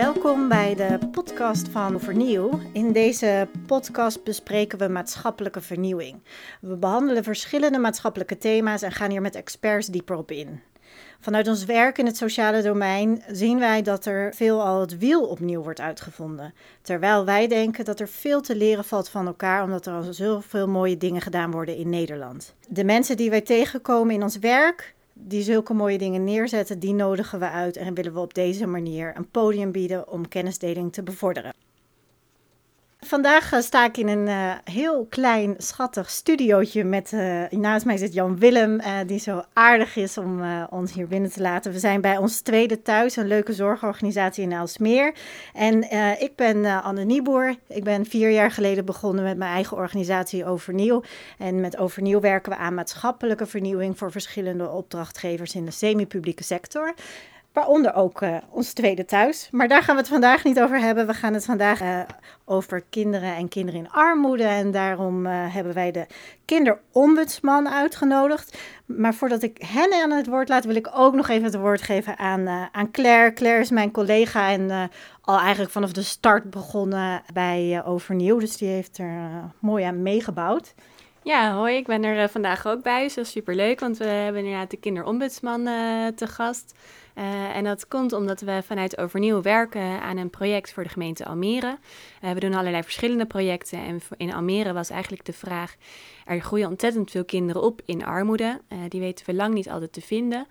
Welkom bij de podcast van Vernieuw. In deze podcast bespreken we maatschappelijke vernieuwing. We behandelen verschillende maatschappelijke thema's en gaan hier met experts dieper op in. Vanuit ons werk in het sociale domein zien wij dat er veelal het wiel opnieuw wordt uitgevonden. Terwijl wij denken dat er veel te leren valt van elkaar, omdat er al zoveel mooie dingen gedaan worden in Nederland. De mensen die wij tegenkomen in ons werk, die zulke mooie dingen neerzetten, die nodigen we uit en willen we op deze manier een podium bieden om kennisdeling te bevorderen. Vandaag eh, sta ik in een uh, heel klein, schattig studiootje met, uh, naast mij zit Jan Willem, die zo aardig is om ons hier binnen te laten. We zijn bij ons tweede thuis, een leuke zorgorganisatie in Elsmeer. En ik ben Anne Nieboer. Ik ben vier jaar geleden begonnen met mijn eigen organisatie Overnieuw. En met Overnieuw werken we aan maatschappelijke vernieuwing voor verschillende opdrachtgevers in de semi-publieke sector. Waaronder ook uh, ons tweede thuis. Maar daar gaan we het vandaag niet over hebben. We gaan het vandaag uh, over kinderen en kinderen in armoede. En daarom uh, hebben wij de kinderombudsman uitgenodigd. Maar voordat ik hen aan het woord laat, wil ik ook nog even het woord geven aan, aan Claire. Claire is mijn collega en al eigenlijk vanaf de start begonnen bij Overnieuw. Dus die heeft er mooi aan meegebouwd. Ja, hoi, ik ben er vandaag ook bij. Dus dat is superleuk, want we hebben inderdaad de kinderombudsman te gast. Uh, en dat komt omdat we vanuit Overnieuw werken aan een project voor de gemeente Almere. Uh, we doen allerlei verschillende projecten. En in Almere was eigenlijk de vraag: er groeien ontzettend veel kinderen op in armoede. Uh, die weten we lang niet altijd te vinden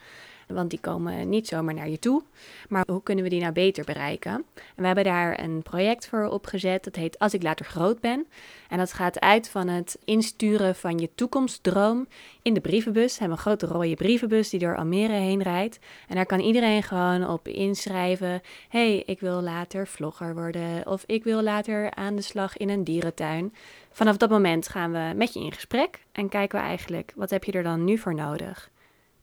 want die komen niet zomaar naar je toe. Maar hoe kunnen we die nou beter bereiken? En we hebben daar een project voor opgezet, dat heet Als ik later groot ben. En dat gaat uit van het insturen van je toekomstdroom in de brievenbus. We hebben een grote rode brievenbus die door Almere heen rijdt. En daar kan iedereen gewoon op inschrijven: hey, ik wil later vlogger worden. Of ik wil later aan de slag in een dierentuin. Vanaf dat moment gaan we met je in gesprek en kijken we eigenlijk: wat heb je er dan nu voor nodig?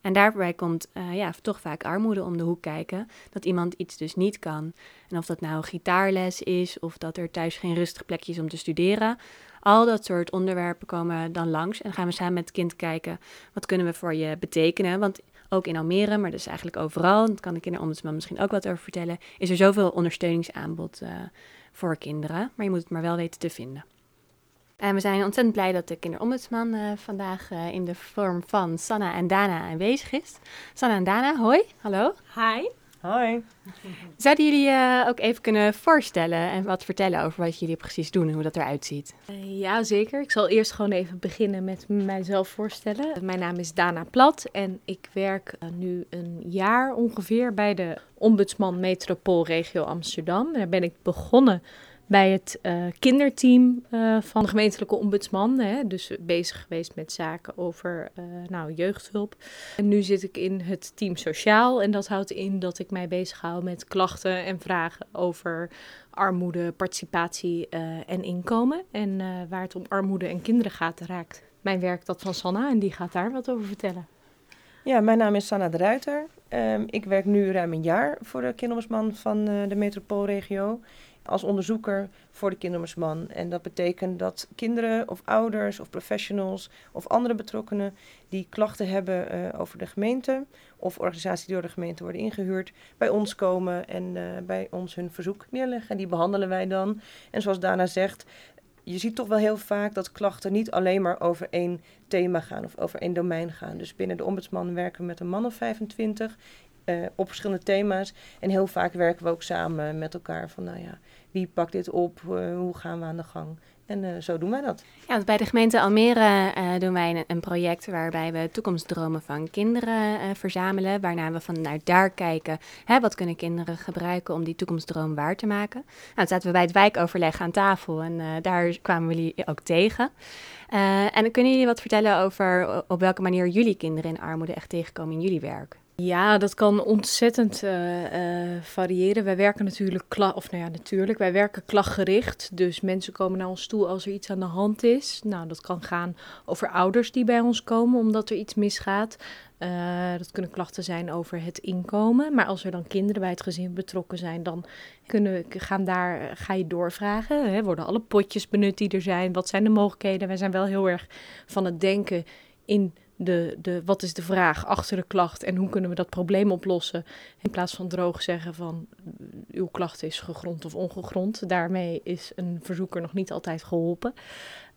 En daarbij komt uh, ja, toch vaak armoede om de hoek kijken. Dat iemand iets dus niet kan. En of dat nou gitaarles is, of dat er thuis geen rustig plekje is om te studeren. Al dat soort onderwerpen komen dan langs. En gaan we samen met het kind kijken, wat kunnen we voor je betekenen? Want ook in Almere, maar dus eigenlijk overal, dat kan de kinderombudsman misschien ook wat over vertellen, is er zoveel ondersteuningsaanbod uh, voor kinderen. Maar je moet het maar wel weten te vinden. En we zijn ontzettend blij dat de kinderombudsman uh, vandaag uh, in de vorm van Sanna en Dana aanwezig is. Sanna en Dana, hoi, hallo. Hi. Hoi. Zouden jullie uh, ook even kunnen voorstellen en wat vertellen over wat jullie precies doen en hoe dat eruit ziet? ja, zeker. Ik zal eerst gewoon even beginnen met mijzelf voorstellen. Mijn naam is Dana Plat en ik werk nu een jaar ongeveer bij de Ombudsman Metropoolregio Amsterdam. Daar ben ik begonnen bij het uh, kinderteam uh, van de gemeentelijke ombudsman. Hè, dus bezig geweest met zaken over uh, nou, jeugdhulp. En nu zit ik in het team sociaal. En dat houdt in dat ik mij bezighoud met klachten en vragen over armoede, participatie en inkomen. En waar het om armoede en kinderen gaat, raakt mijn werk dat van Sanna. En die gaat daar wat over vertellen. Ja, mijn naam is Sanna de Ruiter. Um, ik werk nu ruim een jaar voor de kinderombudsman van de metropoolregio als onderzoeker voor de kinderombudsman. En dat betekent dat kinderen of ouders of professionals of andere betrokkenen die klachten hebben uh, over de gemeente of organisaties die door de gemeente worden ingehuurd, bij ons komen en uh, bij ons hun verzoek neerleggen. En die behandelen wij dan. En zoals Dana zegt, je ziet toch wel heel vaak dat klachten niet alleen maar over één thema gaan of over één domein gaan. Dus binnen de ombudsman werken we met een man of 25 uh, op verschillende thema's. En heel vaak werken we ook samen met elkaar van, nou ja, wie pakt dit op, uh, hoe gaan we aan de gang? En uh, zo doen wij dat. Ja, bij de gemeente Almere doen wij een, een, project waarbij we toekomstdromen van kinderen verzamelen. Waarna we vanuit daar kijken, hè, wat kunnen kinderen gebruiken om die toekomstdroom waar te maken. Nou, toen zaten we bij het wijkoverleg aan tafel en daar kwamen jullie ook tegen. en kunnen jullie wat vertellen over op welke manier jullie kinderen in armoede echt tegenkomen in jullie werk? Ja, dat kan ontzettend uh, uh, variëren. Wij werken natuurlijk, of nou ja, natuurlijk, wij werken klachtgericht. Dus mensen komen naar ons toe als er iets aan de hand is. Nou, dat kan gaan over ouders die bij ons komen omdat er iets misgaat. Uh, dat kunnen klachten zijn over het inkomen. Maar als er dan kinderen bij het gezin betrokken zijn, dan kunnen, gaan daar, ga je doorvragen. Hè? Worden alle potjes benut die er zijn? Wat zijn de mogelijkheden? Wij zijn wel heel erg van het denken in de, de, wat is de vraag achter de klacht en hoe kunnen we dat probleem oplossen. In plaats van droog zeggen van uw klacht is gegrond of ongegrond. Daarmee is een verzoeker nog niet altijd geholpen.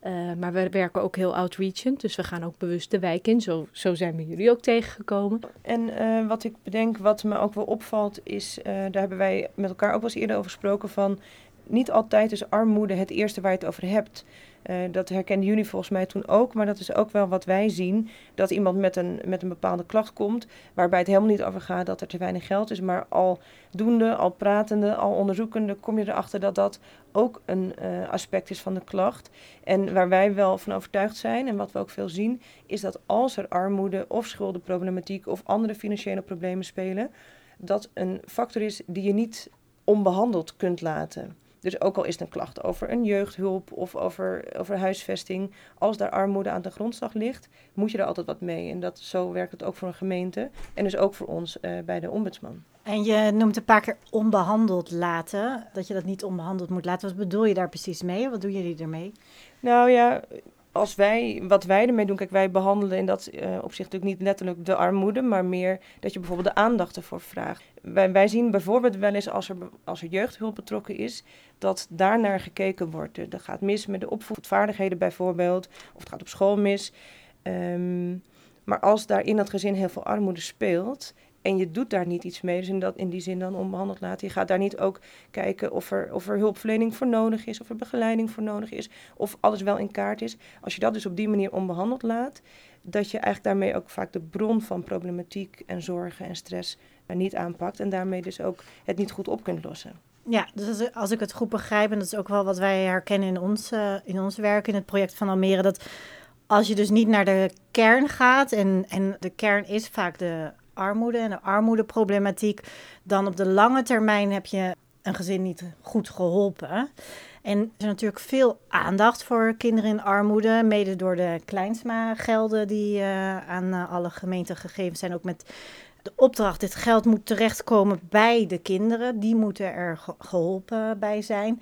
Uh, maar we werken ook heel outreachend, dus we gaan ook bewust de wijk in. Zo, zo zijn we jullie ook tegengekomen. En uh, wat ik bedenk, wat me ook wel opvalt, is, uh, daar hebben wij met elkaar ook wel eens eerder over gesproken, van niet altijd is armoede het eerste waar je het over hebt. Uh, dat herkenden jullie volgens mij toen ook, maar dat is ook wel wat wij zien. Dat iemand met een, met een bepaalde klacht komt, waarbij het helemaal niet over gaat dat er te weinig geld is, maar al doende, al pratende, al onderzoekende, kom je erachter dat dat ook een uh, aspect is van de klacht. En waar wij wel van overtuigd zijn, en wat we ook veel zien, is dat als er armoede of schuldenproblematiek of andere financiële problemen spelen, dat een factor is die je niet onbehandeld kunt laten. Dus ook al is het een klacht over een jeugdhulp of over, over huisvesting, als daar armoede aan de grondslag ligt, moet je er altijd wat mee. En dat, zo werkt het ook voor een gemeente en dus ook voor ons uh, bij de ombudsman. En je noemt een paar keer onbehandeld laten, dat je dat niet onbehandeld moet laten. Wat bedoel je daar precies mee? Wat doen jullie ermee? Nou ja, als wij, wat wij ermee doen, kijk, wij behandelen in dat uh, opzicht natuurlijk niet letterlijk de armoede, maar meer dat je bijvoorbeeld de aandacht ervoor vraagt. Wij, wij zien bijvoorbeeld wel eens als er, als er jeugdhulp betrokken is, dat daarnaar gekeken wordt. Er gaat mis met de opvoedvaardigheden bijvoorbeeld, of het gaat op school mis. Um, maar als daar in dat gezin heel veel armoede speelt en je doet daar niet iets mee, dus in, dat, in die zin dan onbehandeld laten. Je gaat daar niet ook kijken of er, of er hulpverlening voor nodig is, of er begeleiding voor nodig is, of alles wel in kaart is. Als je dat dus op die manier onbehandeld laat, dat je eigenlijk daarmee ook vaak de bron van problematiek en zorgen en stress niet aanpakt en daarmee dus ook het niet goed op kunt lossen. Ja, dus als ik het goed begrijp, en dat is ook wel wat wij herkennen in ons, uh, in ons werk in het project van Almere, dat als je dus niet naar de kern gaat, en, en de kern is vaak de armoede en de armoedeproblematiek, dan op de lange termijn heb je een gezin niet goed geholpen. En er is natuurlijk veel aandacht voor kinderen in armoede, mede door de Kleinsma-gelden die uh, aan uh, alle gemeenten gegeven zijn, ook met de opdracht, dit geld moet terechtkomen bij de kinderen. Die moeten er geholpen bij zijn.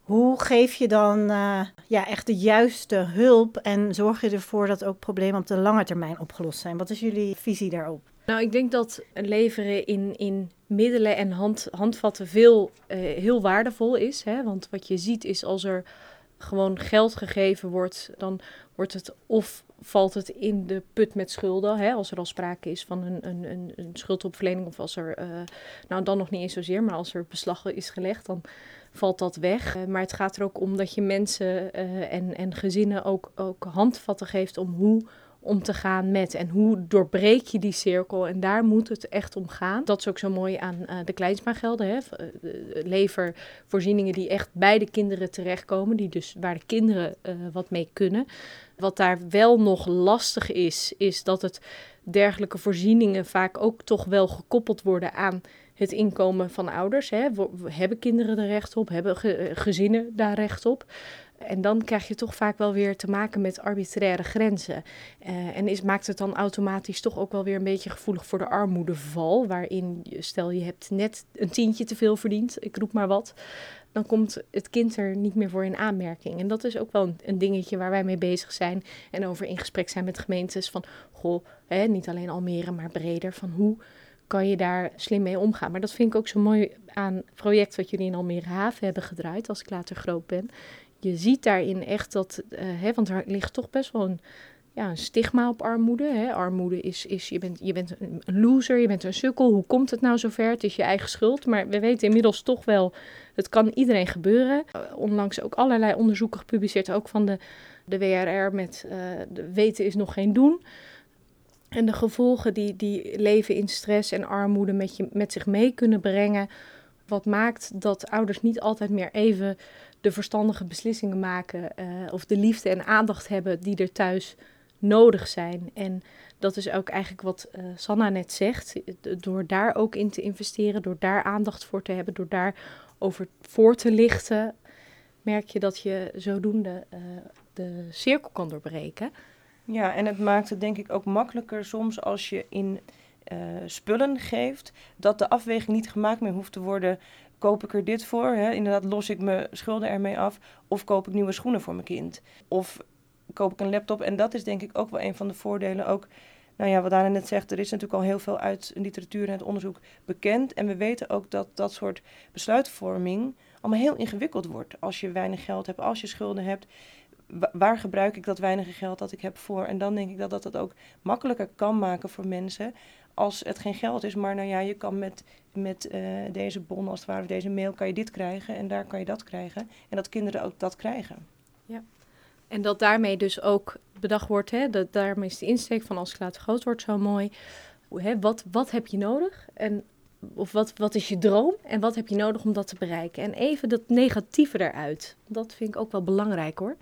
Hoe geef je dan uh, ja, echt de juiste hulp en zorg je ervoor dat ook problemen op de lange termijn opgelost zijn? Wat is jullie visie daarop? Nou, ik denk dat leveren in, in middelen en hand, handvatten veel, uh, heel waardevol is. Hè? Want wat je ziet is als er gewoon geld gegeven wordt, dan wordt het of valt het in de put met schulden. Hè, als er al sprake is van een, een, een, een schuldopverlening of als er, uh, nou dan nog niet eens zozeer, maar als er beslag is gelegd, dan valt dat weg. Uh, maar het gaat er ook om dat je mensen en, en gezinnen ook, ook handvatten geeft om hoe om te gaan met. En hoe doorbreek je die cirkel? En daar moet het echt om gaan. Dat is ook zo mooi aan uh, de Kleinsma-gelden. Hè? Levervoorzieningen die echt bij de kinderen terechtkomen. Die dus, waar de kinderen wat mee kunnen. Wat daar wel nog lastig is, is dat het dergelijke voorzieningen vaak ook toch wel gekoppeld worden aan het inkomen van ouders. Hè. Hebben kinderen er recht op? Hebben gezinnen daar recht op? En dan krijg je toch vaak wel weer te maken met arbitraire grenzen. Uh, en is, maakt het dan automatisch toch ook wel weer een beetje gevoelig voor de armoedeval. Waarin, stel je hebt net een tientje te veel verdiend, ik roep maar wat. Dan komt het kind er niet meer voor in aanmerking. En dat is ook wel een, dingetje waar wij mee bezig zijn. En over in gesprek zijn met gemeentes. Van goh, niet alleen Almere, maar breder. Van hoe kan je daar slim mee omgaan. Maar dat vind ik ook zo mooi aan het project wat jullie in Almere Haven hebben gedraaid, als ik later groot ben. Je ziet daarin echt dat, uh, hè, want er ligt toch best wel een, ja, een stigma op armoede. Hè. Armoede is, is je, bent, je bent een loser, je bent een sukkel. Hoe komt het nou zover? Het is je eigen schuld. Maar we weten inmiddels toch wel, het kan iedereen gebeuren. Uh, onlangs ook allerlei onderzoeken gepubliceerd, ook van de, de WRR met uh, de weten is nog geen doen. En de gevolgen die, die leven in stress en armoede met, je, met zich mee kunnen brengen. Wat maakt dat ouders niet altijd meer even de verstandige beslissingen maken. Uh, of de liefde en aandacht hebben die er thuis nodig zijn. En dat is ook eigenlijk wat uh, Sanna net zegt. Door daar ook in te investeren, door daar aandacht voor te hebben, door daar over voor te lichten, merk je dat je zodoende uh, de cirkel kan doorbreken. Ja, en het maakt het denk ik ook makkelijker soms als je in spullen geeft, dat de afweging niet gemaakt meer hoeft te worden. Koop ik er dit voor? Hè? Inderdaad, los ik mijn schulden ermee af? Of koop ik nieuwe schoenen voor mijn kind? Of koop ik een laptop. En dat is denk ik ook wel een van de voordelen. Ook, nou ja, wat Dana net zegt, er is natuurlijk al heel veel uit literatuur en het onderzoek bekend. En we weten ook dat dat soort besluitvorming allemaal heel ingewikkeld wordt. Als je weinig geld hebt, als je schulden hebt. Waar gebruik ik dat weinige geld dat ik heb voor? En dan denk ik dat dat het ook makkelijker kan maken voor mensen als het geen geld is, maar nou ja, je kan met, met uh, deze bon, als het ware, deze mail, kan je dit krijgen en daar kan je dat krijgen. En dat kinderen ook dat krijgen. Ja. En dat daarmee dus ook bedacht wordt, hè, dat daarmee is de insteek van als het later groot wordt zo mooi. Hè, wat, wat heb je nodig? En, of wat, wat is je droom? En wat heb je nodig om dat te bereiken? En even dat negatieve eruit. Dat vind ik ook wel belangrijk hoor.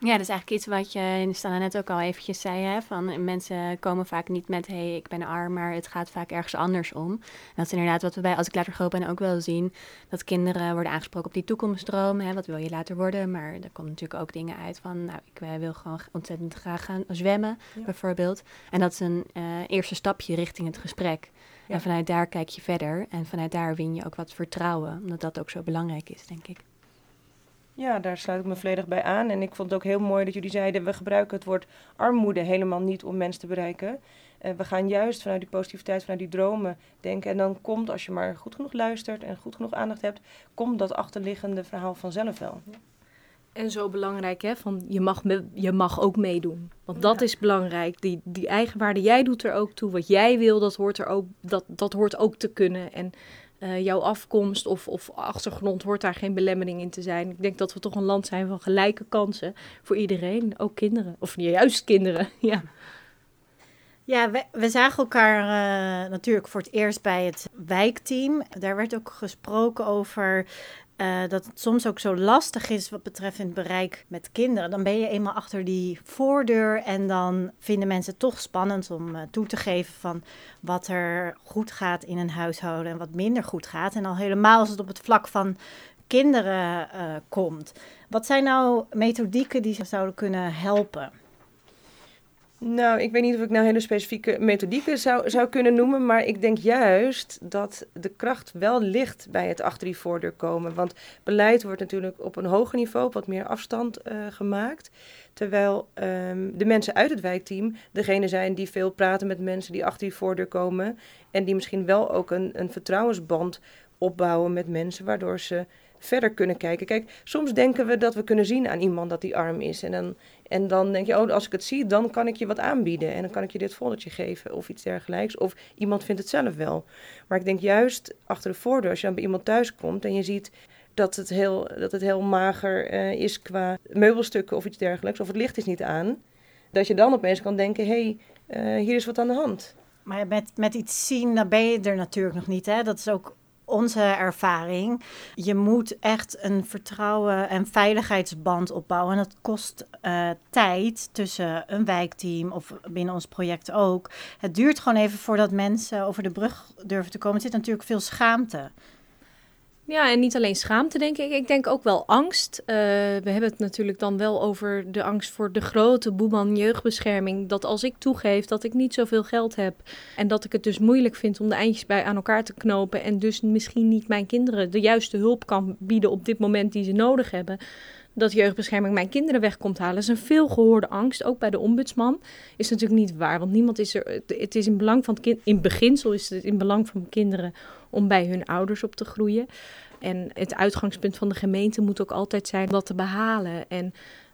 Ja, dat is eigenlijk iets wat je in de net ook al eventjes zei. Hè? Van mensen komen vaak niet met, hé, hey, ik ben arm, maar het gaat vaak ergens anders om. En dat is inderdaad wat we bij Als ik later groot ben ook wel zien. Dat kinderen worden aangesproken op die toekomstdroom. Hè? Wat wil je later worden? Maar er komen natuurlijk ook dingen uit van, nou, ik eh, wil gewoon ontzettend graag gaan zwemmen, bijvoorbeeld. En dat is een uh, eerste stapje richting het gesprek. En vanuit daar kijk je verder. En vanuit daar win je ook wat vertrouwen. Omdat dat ook zo belangrijk is, denk ik. Ja, daar sluit ik me volledig bij aan. En ik vond het ook heel mooi dat jullie zeiden: we gebruiken het woord armoede helemaal niet om mensen te bereiken. Uh, we gaan juist vanuit die positiviteit, vanuit die dromen denken. En dan komt, als je maar goed genoeg luistert en goed genoeg aandacht hebt, komt dat achterliggende verhaal vanzelf wel. En zo belangrijk, hè, van je mag, je mag ook meedoen. Want dat is belangrijk. Die, die eigenwaarde, jij doet er ook toe. Wat jij wil, dat hoort er ook, dat, dat hoort ook te kunnen. En uh, jouw afkomst of, of achtergrond hoort daar geen belemmering in te zijn. Ik denk dat we toch een land zijn van gelijke kansen voor iedereen, ook kinderen. Of juist kinderen, ja. Ja, we, we zagen elkaar uh, natuurlijk voor het eerst bij het wijkteam. Daar werd ook gesproken over uh, dat het soms ook zo lastig is wat betreft het bereik met kinderen. Dan ben je eenmaal achter die voordeur en dan vinden mensen het toch spannend om uh, toe te geven van wat er goed gaat in een huishouden en wat minder goed gaat. En al helemaal als het op het vlak van kinderen uh, komt. Wat zijn nou methodieken die zouden kunnen helpen? Nou, ik weet niet of ik nou hele specifieke methodieken zou, zou kunnen noemen, maar ik denk juist dat de kracht wel ligt bij het achter die voordeur komen. Want beleid wordt natuurlijk op een hoger niveau, op wat meer afstand uh, gemaakt. Terwijl um, de mensen uit het wijkteam degene zijn die veel praten met mensen die achter die voordeur komen. En die misschien wel ook een, een vertrouwensband opbouwen met mensen, waardoor ze verder kunnen kijken. Kijk, soms denken we dat we kunnen zien aan iemand dat die arm is. En dan, en dan denk je, oh, als ik het zie, dan kan ik je wat aanbieden. En dan kan ik je dit foldertje geven of iets dergelijks. Of iemand vindt het zelf wel. Maar ik denk juist achter de voordeur, als je dan bij iemand thuis komt en je ziet dat het heel, dat het heel mager uh, is qua meubelstukken of iets dergelijks. Of het licht is niet aan. Dat je dan opeens kan denken, hé, hey, uh, hier is wat aan de hand. Maar met, met iets zien, dan ben je er natuurlijk nog niet. Hè? Dat is ook onze ervaring. Je moet echt een vertrouwen en veiligheidsband opbouwen. En dat kost uh, tijd tussen een wijkteam of binnen ons project ook. Het duurt gewoon even voordat mensen over de brug durven te komen. Er zit natuurlijk veel schaamte. Ja, en niet alleen schaamte, denk ik. Ik denk ook wel angst. Uh, we hebben het natuurlijk dan wel over de angst voor de grote boeman jeugdbescherming. Dat als ik toegeef dat ik niet zoveel geld heb en dat ik het dus moeilijk vind om de eindjes bij aan elkaar te knopen en dus misschien niet mijn kinderen de juiste hulp kan bieden op dit moment die ze nodig hebben, dat jeugdbescherming mijn kinderen weg komt halen. Is een veelgehoorde angst, ook bij de ombudsman. Is natuurlijk niet waar, want niemand is er. Het is in belang van het kind. In beginsel is het in belang van kinderen om bij hun ouders op te groeien. En het uitgangspunt van de gemeente moet ook altijd zijn dat te behalen. En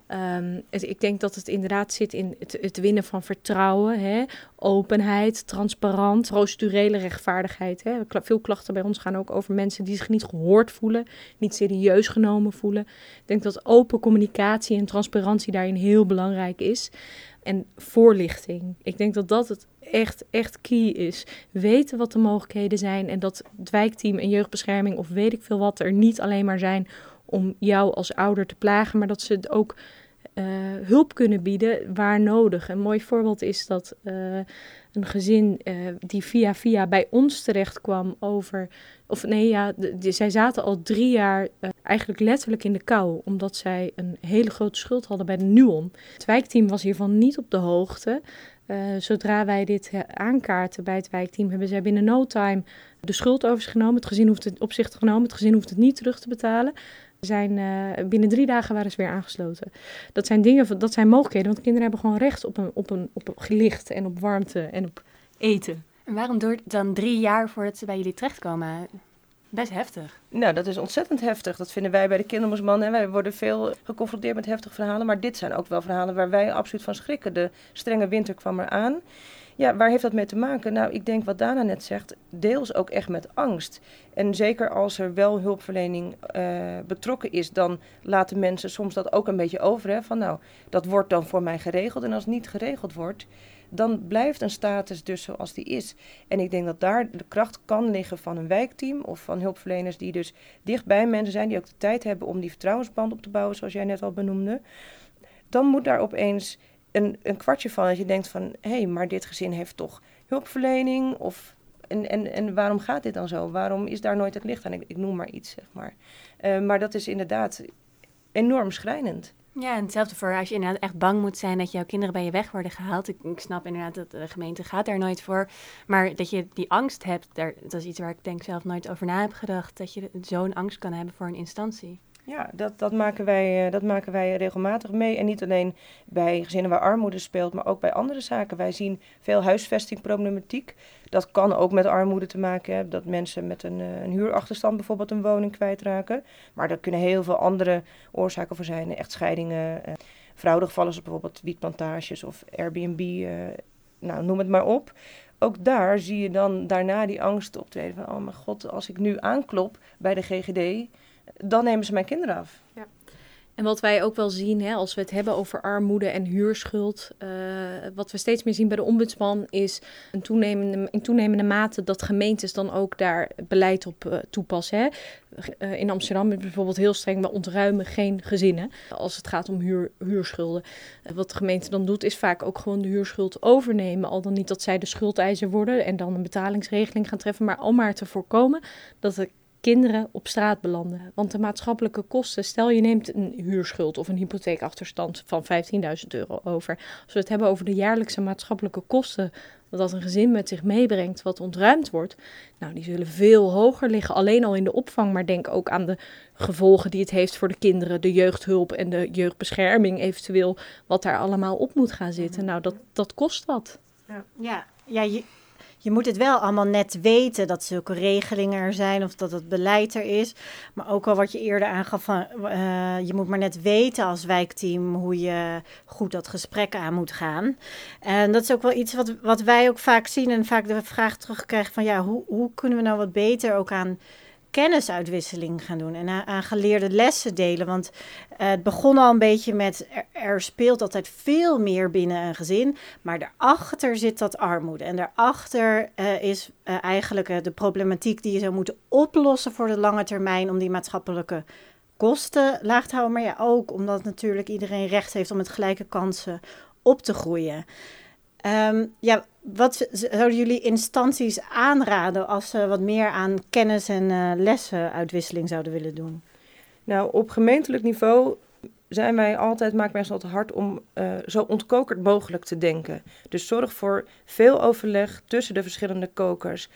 Um, ik denk dat het inderdaad zit in het, het winnen van vertrouwen, hè? openheid, transparant, procedurele rechtvaardigheid. Hè? Veel klachten bij ons gaan ook over mensen die zich niet gehoord voelen, niet serieus genomen voelen. Ik denk dat open communicatie en transparantie daarin heel belangrijk is. En voorlichting. Ik denk dat dat het echt, echt key is. Weten wat de mogelijkheden zijn en dat het wijkteam en jeugdbescherming of weet ik veel wat er niet alleen maar zijn om jou als ouder te plagen, maar dat ze het ook uh, hulp kunnen bieden waar nodig. Een mooi voorbeeld is dat uh, een gezin uh, die via via bij ons terecht kwam over. Of nee, ja, zij zaten al drie jaar eigenlijk letterlijk in de kou, omdat zij een hele grote schuld hadden bij de Nuon. Het wijkteam was hiervan niet op de hoogte. Zodra wij dit aankaarten bij het wijkteam, hebben zij binnen no time de schuld over zich genomen. Het gezin hoeft het op zich genomen. Het gezin hoeft het niet terug te betalen. Zijn, uh, binnen drie dagen waren ze weer aangesloten. Dat zijn dingen, dat zijn mogelijkheden, want kinderen hebben gewoon recht op een, op een, op licht en op warmte en op eten. En waarom het dan drie jaar voordat ze bij jullie terechtkomen? Best heftig. Nou, dat is ontzettend heftig. Dat vinden wij bij de kinderombudsman. En wij worden veel geconfronteerd met heftige verhalen. Maar dit zijn ook wel verhalen waar wij absoluut van schrikken. De strenge winter kwam eraan. Ja, waar heeft dat mee te maken? Nou, ik denk wat Dana net zegt, deels ook echt met angst. En zeker als er wel hulpverlening uh, betrokken is, dan laten mensen soms dat ook een beetje over. Hè? Van nou, dat wordt dan voor mij geregeld. En als het niet geregeld wordt, dan blijft een status dus zoals die is. En ik denk dat daar de kracht kan liggen van een wijkteam of van hulpverleners die dus dichtbij mensen zijn, die ook de tijd hebben om die vertrouwensband op te bouwen, zoals jij net al benoemde. Dan moet daar opeens een, een kwartje van dat je denkt van, hé, hey, maar dit gezin heeft toch hulpverlening of en, en, en waarom gaat dit dan zo? Waarom is daar nooit het licht aan? Ik, ik noem maar iets, zeg maar. Uh, maar dat is inderdaad enorm schrijnend. Ja, en hetzelfde voor als je inderdaad echt bang moet zijn dat jouw kinderen bij je weg worden gehaald. Ik, snap inderdaad dat de gemeente gaat daar nooit voor. Maar dat je die angst hebt, daar, dat is iets waar ik denk zelf nooit over na heb gedacht. Dat je zo'n angst kan hebben voor een instantie. Ja, dat, dat, maken wij, eh, dat maken wij regelmatig mee. En niet alleen bij gezinnen waar armoede speelt, maar ook bij andere zaken. Wij zien veel huisvestingproblematiek. Dat kan ook met armoede te maken hebben. Dat mensen met een, eh, een huurachterstand bijvoorbeeld een woning kwijtraken. Maar er kunnen heel veel andere oorzaken voor zijn. Echtscheidingen, eh, fraudegevallen zoals bijvoorbeeld wietplantages of Airbnb. nou, noem het maar op ook daar zie je dan daarna die angst optreden van, oh mijn god, als ik nu aanklop bij de GGD, dan nemen ze mijn kinderen af. Ja. En wat wij ook wel zien, hè, als we het hebben over armoede en huurschuld, uh, wat we steeds meer zien bij de ombudsman, is een toenemende, in toenemende mate dat gemeentes dan ook daar beleid op uh, toepassen. Hè. Uh, in Amsterdam is bijvoorbeeld heel streng, we ontruimen geen gezinnen als het gaat om huur, huurschulden. wat de gemeente dan doet, is vaak ook gewoon de huurschuld overnemen. Al dan niet dat zij de schuldeiser worden en dan een betalingsregeling gaan treffen, maar al maar te voorkomen dat de kinderen op straat belanden. Want de maatschappelijke kosten, stel je neemt een huurschuld of een hypotheekachterstand van 15.000 euro over. Als we het hebben over de jaarlijkse maatschappelijke kosten dat een gezin met zich meebrengt wat ontruimd wordt, nou die zullen veel hoger liggen. Alleen al in de opvang, maar denk ook aan de gevolgen die het heeft voor de kinderen, de jeugdhulp en de jeugdbescherming eventueel, wat daar allemaal op moet gaan zitten. Nou, dat, dat kost wat. Ja, ja, ja je, je moet het wel allemaal net weten dat zulke regelingen er zijn of dat het beleid er is. Maar ook al wat je eerder aangaf, van, uh, je moet maar net weten als wijkteam hoe je goed dat gesprek aan moet gaan. En dat is ook wel iets wat, wat wij ook vaak zien en vaak de vraag terugkrijgen van ja, hoe, hoe kunnen we nou wat beter ook aan kennisuitwisseling gaan doen en aan, geleerde lessen delen. Want uh, het begon al een beetje met er, speelt altijd veel meer binnen een gezin, maar daarachter zit dat armoede. En daarachter uh, is uh, eigenlijk de problematiek die je zou moeten oplossen voor de lange termijn om die maatschappelijke kosten laag te houden. Maar ja, ook omdat natuurlijk iedereen recht heeft om met gelijke kansen op te groeien. Um, ja, wat zouden jullie instanties aanraden als ze wat meer aan kennis- en uh, lessenuitwisseling zouden willen doen? Nou, op gemeentelijk niveau zijn wij altijd, wij ons altijd hard om uh, zo ontkokerd mogelijk te denken. Dus zorg voor veel overleg tussen de verschillende kokers.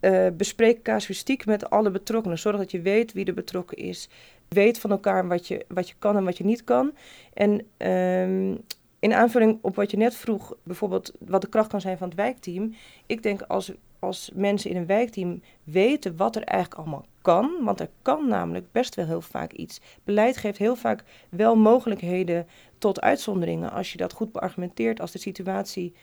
Uh, bespreek casuïstiek met alle betrokkenen. Zorg dat je weet wie er betrokken is. Weet van elkaar wat je, wat je kan en wat je niet kan. En uh, in aanvulling op wat je net vroeg, bijvoorbeeld wat de kracht kan zijn van het wijkteam. Ik denk als, als mensen in een wijkteam weten wat er eigenlijk allemaal kan, want er kan namelijk best wel heel vaak iets. Beleid geeft heel vaak wel mogelijkheden tot uitzonderingen als je dat goed beargumenteert, als de situatie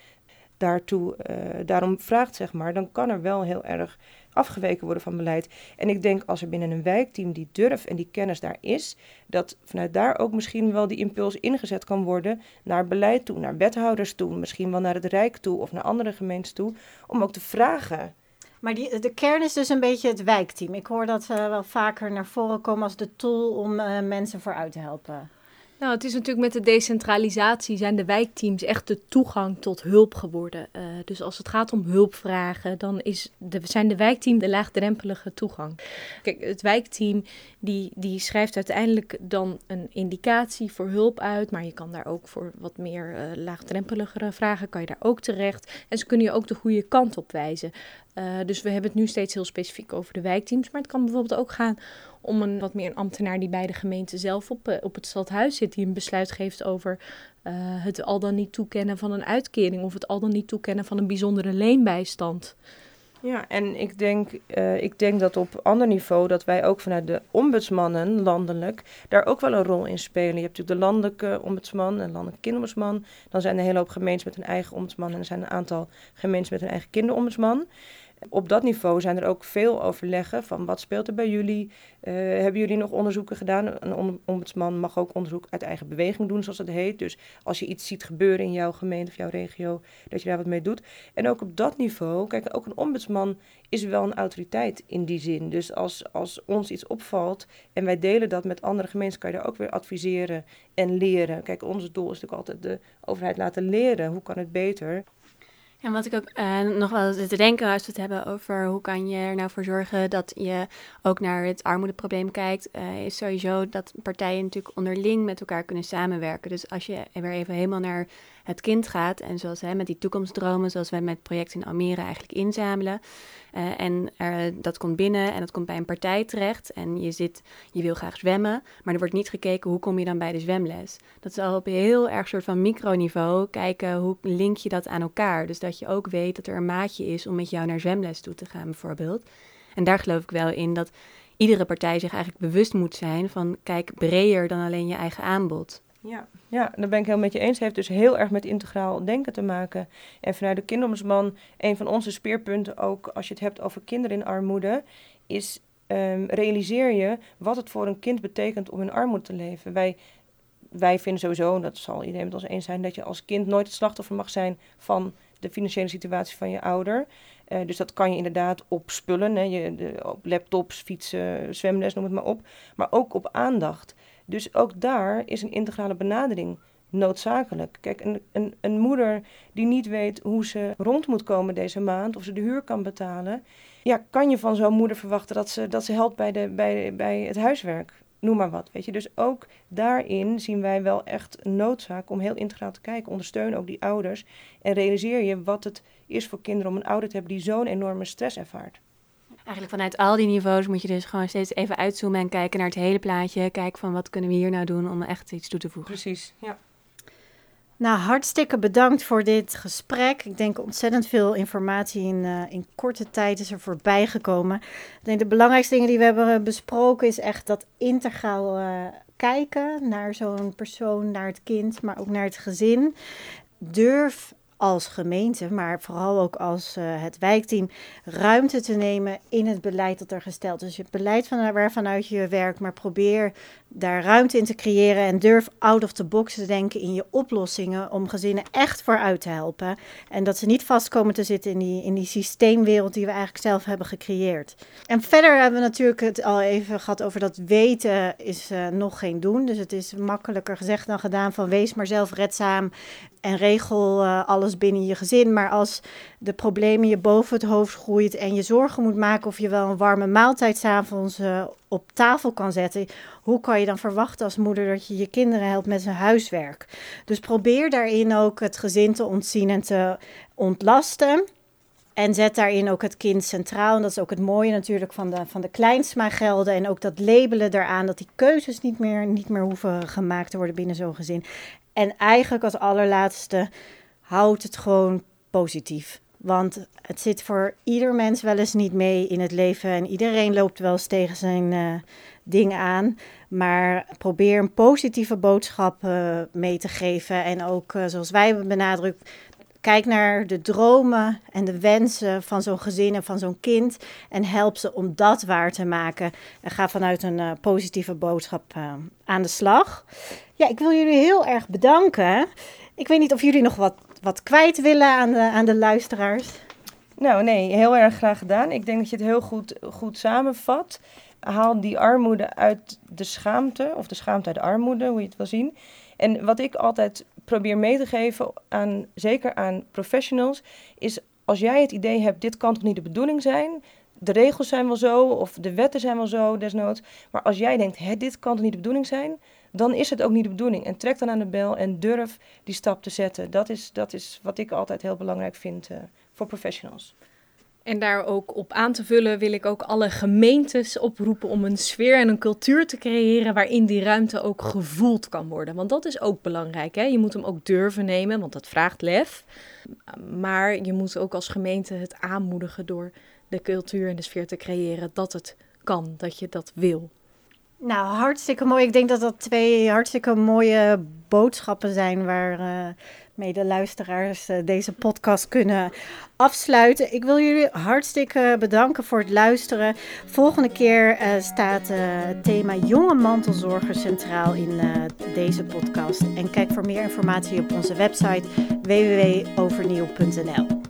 daartoe, uh, daarom vraagt, zeg maar, dan kan er wel heel erg afgeweken worden van beleid. En ik denk als er binnen een wijkteam die durf en die kennis daar is, dat vanuit daar ook misschien wel die impuls ingezet kan worden naar beleid toe, naar wethouders toe, misschien wel naar het Rijk toe of naar andere gemeentes toe, om ook te vragen. Maar die, de kern is dus een beetje het wijkteam. Ik hoor dat uh, wel vaker naar voren komen als de tool om uh, mensen vooruit te helpen. Nou, het is natuurlijk met de decentralisatie zijn de wijkteams echt de toegang tot hulp geworden. Uh, dus als het gaat om hulpvragen, dan is de, zijn de wijkteam de laagdrempelige toegang. Kijk, het wijkteam die, die schrijft uiteindelijk dan een indicatie voor hulp uit, maar je kan daar ook voor wat meer uh, laagdrempeligere vragen, kan je daar ook terecht. En ze kunnen je ook de goede kant op wijzen. Uh, dus we hebben het nu steeds heel specifiek over de wijkteams, maar het kan bijvoorbeeld ook gaan om een wat meer een ambtenaar die bij de gemeente zelf op, eh, op het stadhuis zit, die een besluit geeft over uh, het al dan niet toekennen van een uitkering of het al dan niet toekennen van een bijzondere leenbijstand. Ja, en ik denk, uh, ik denk dat op ander niveau dat wij ook vanuit de ombudsmannen landelijk daar ook wel een rol in spelen. Je hebt natuurlijk de landelijke ombudsman en landelijke kinderombudsman. Dan zijn er een hele hoop gemeentes met een eigen ombudsman en er zijn een aantal gemeentes met een eigen kinderombudsman. Op dat niveau zijn er ook veel overleggen van wat speelt er bij jullie? Uh, hebben jullie nog onderzoeken gedaan? Een ombudsman mag ook onderzoek uit eigen beweging doen, zoals het heet. Dus als je iets ziet gebeuren in jouw gemeente of jouw regio, dat je daar wat mee doet. En ook op dat niveau, kijk, ook een ombudsman is wel een autoriteit in die zin. Dus als, als ons iets opvalt en wij delen dat met andere gemeenten, kan je daar ook weer adviseren en leren. Kijk, ons doel is natuurlijk altijd de overheid laten leren. Hoe kan het beter? En wat ik ook uh, nog wel zit te denken als we het hebben over hoe kan je er nou voor zorgen dat je ook naar het armoedeprobleem kijkt, uh, is sowieso dat partijen natuurlijk onderling met elkaar kunnen samenwerken. Dus als je weer even helemaal naar het kind gaat. En zoals hè, met die toekomstdromen, zoals wij met het project in Almere eigenlijk inzamelen. Uh, en dat komt binnen en dat komt bij een partij terecht. En je zit, je wil graag zwemmen, maar er wordt niet gekeken hoe kom je dan bij de zwemles. Dat is al op een heel erg soort van microniveau kijken hoe link je dat aan elkaar. Dus dat je ook weet dat er een maatje is om met jou naar zwemles toe te gaan bijvoorbeeld. En daar geloof ik wel in dat iedere partij zich eigenlijk bewust moet zijn van kijk breder dan alleen je eigen aanbod. Ja, ja, daar ben ik heel met je eens. Het heeft dus heel erg met integraal denken te maken. En vanuit de kinderombudsman, een van onze speerpunten ook als je het hebt over kinderen in armoede, is um, realiseer je wat het voor een kind betekent om in armoede te leven. Wij, wij vinden sowieso, dat zal iedereen met ons eens zijn, dat je als kind nooit het slachtoffer mag zijn van de financiële situatie van je ouder. Uh, dus dat kan je inderdaad op spullen, hè, je, de, op laptops, fietsen, zwemles, noem het maar op. Maar ook op aandacht. Dus ook daar is een integrale benadering noodzakelijk. Kijk, een, een, een moeder die niet weet hoe ze rond moet komen deze maand, of ze de huur kan betalen, ja, kan je van zo'n moeder verwachten dat ze, dat ze helpt bij, de, bij, bij het huiswerk? Noem maar wat, weet je. Dus ook daarin zien wij wel echt noodzaak om heel integraal te kijken. Ondersteun ook die ouders en realiseer je wat het is voor kinderen om een ouder te hebben die zo'n enorme stress ervaart. Eigenlijk vanuit al die niveaus moet je dus gewoon steeds even uitzoomen en kijken naar het hele plaatje. Kijken van wat kunnen we hier nou doen om echt iets toe te voegen. Precies, ja. Nou, hartstikke bedankt voor dit gesprek. Ik denk ontzettend veel informatie in, uh, in korte tijd is er voorbij gekomen. Ik denk de belangrijkste dingen die we hebben besproken is echt dat integraal uh, kijken naar zo'n persoon, naar het kind, maar ook naar het gezin. Durf als gemeente, maar vooral ook als uh, het wijkteam, ruimte te nemen in het beleid dat er gesteld is. Het beleid van, waarvanuit je werkt, maar probeer daar ruimte in te creëren en durf out of the box te denken in je oplossingen om gezinnen echt vooruit te helpen. En dat ze niet vast komen te zitten in die, in die systeemwereld die we eigenlijk zelf hebben gecreëerd. En verder hebben we natuurlijk het al even gehad over dat weten is uh, nog geen doen. Dus het is makkelijker gezegd dan gedaan van wees maar zelfredzaam en regel uh, alles binnen je gezin. Maar als de problemen je boven het hoofd groeit en je zorgen moet maken of je wel een warme maaltijd s'avonds uh, op tafel kan zetten, hoe kan je dan verwachten als moeder dat je je kinderen helpt met zijn huiswerk? Dus probeer daarin ook het gezin te ontzien en te ontlasten. En zet daarin ook het kind centraal. En dat is ook het mooie natuurlijk van de, van de kleinsma-gelden. En ook dat labelen daaraan, dat die keuzes niet meer, niet meer hoeven gemaakt te worden binnen zo'n gezin. En eigenlijk als allerlaatste, houd het gewoon positief. Want het zit voor ieder mens wel eens niet mee in het leven. En iedereen loopt wel eens tegen zijn uh, dingen aan. Maar probeer een positieve boodschap uh, mee te geven. En ook, uh, zoals wij hebben benadrukt, kijk naar de dromen en de wensen van zo'n gezin en van zo'n kind. En help ze om dat waar te maken. En ga vanuit een positieve boodschap aan de slag. Ja, ik wil jullie heel erg bedanken. Ik weet niet of jullie nog wat wat kwijt willen aan de, aan de luisteraars? Nou, nee, heel erg graag gedaan. Ik denk dat je het heel goed, goed samenvat. Haal die armoede uit de schaamte, of de schaamte uit de armoede, hoe je het wil zien. En wat ik altijd probeer mee te geven, aan, zeker aan professionals, is als jij het idee hebt, dit kan toch niet de bedoeling zijn, de regels zijn wel zo, of de wetten zijn wel zo, desnoods. Maar als jij denkt, hè, dit kan toch niet de bedoeling zijn, dan is het ook niet de bedoeling. En trek dan aan de bel en durf die stap te zetten. Dat is, dat is wat ik altijd heel belangrijk vind uh, voor professionals. En daar ook op aan te vullen wil ik ook alle gemeentes oproepen om een sfeer en een cultuur te creëren waarin die ruimte ook gevoeld kan worden. Want dat is ook belangrijk. Hè? Je moet hem ook durven nemen, want dat vraagt lef. Maar je moet ook als gemeente het aanmoedigen door de cultuur en de sfeer te creëren dat het kan, dat je dat wil. Nou, hartstikke mooi. Ik denk dat dat twee hartstikke mooie boodschappen zijn waar uh, mee de luisteraars uh, deze podcast kunnen afsluiten. Ik wil jullie hartstikke bedanken voor het luisteren. Volgende keer uh, staat het thema jonge mantelzorgers centraal in deze podcast. En kijk voor meer informatie op onze website www.overnieuw.nl.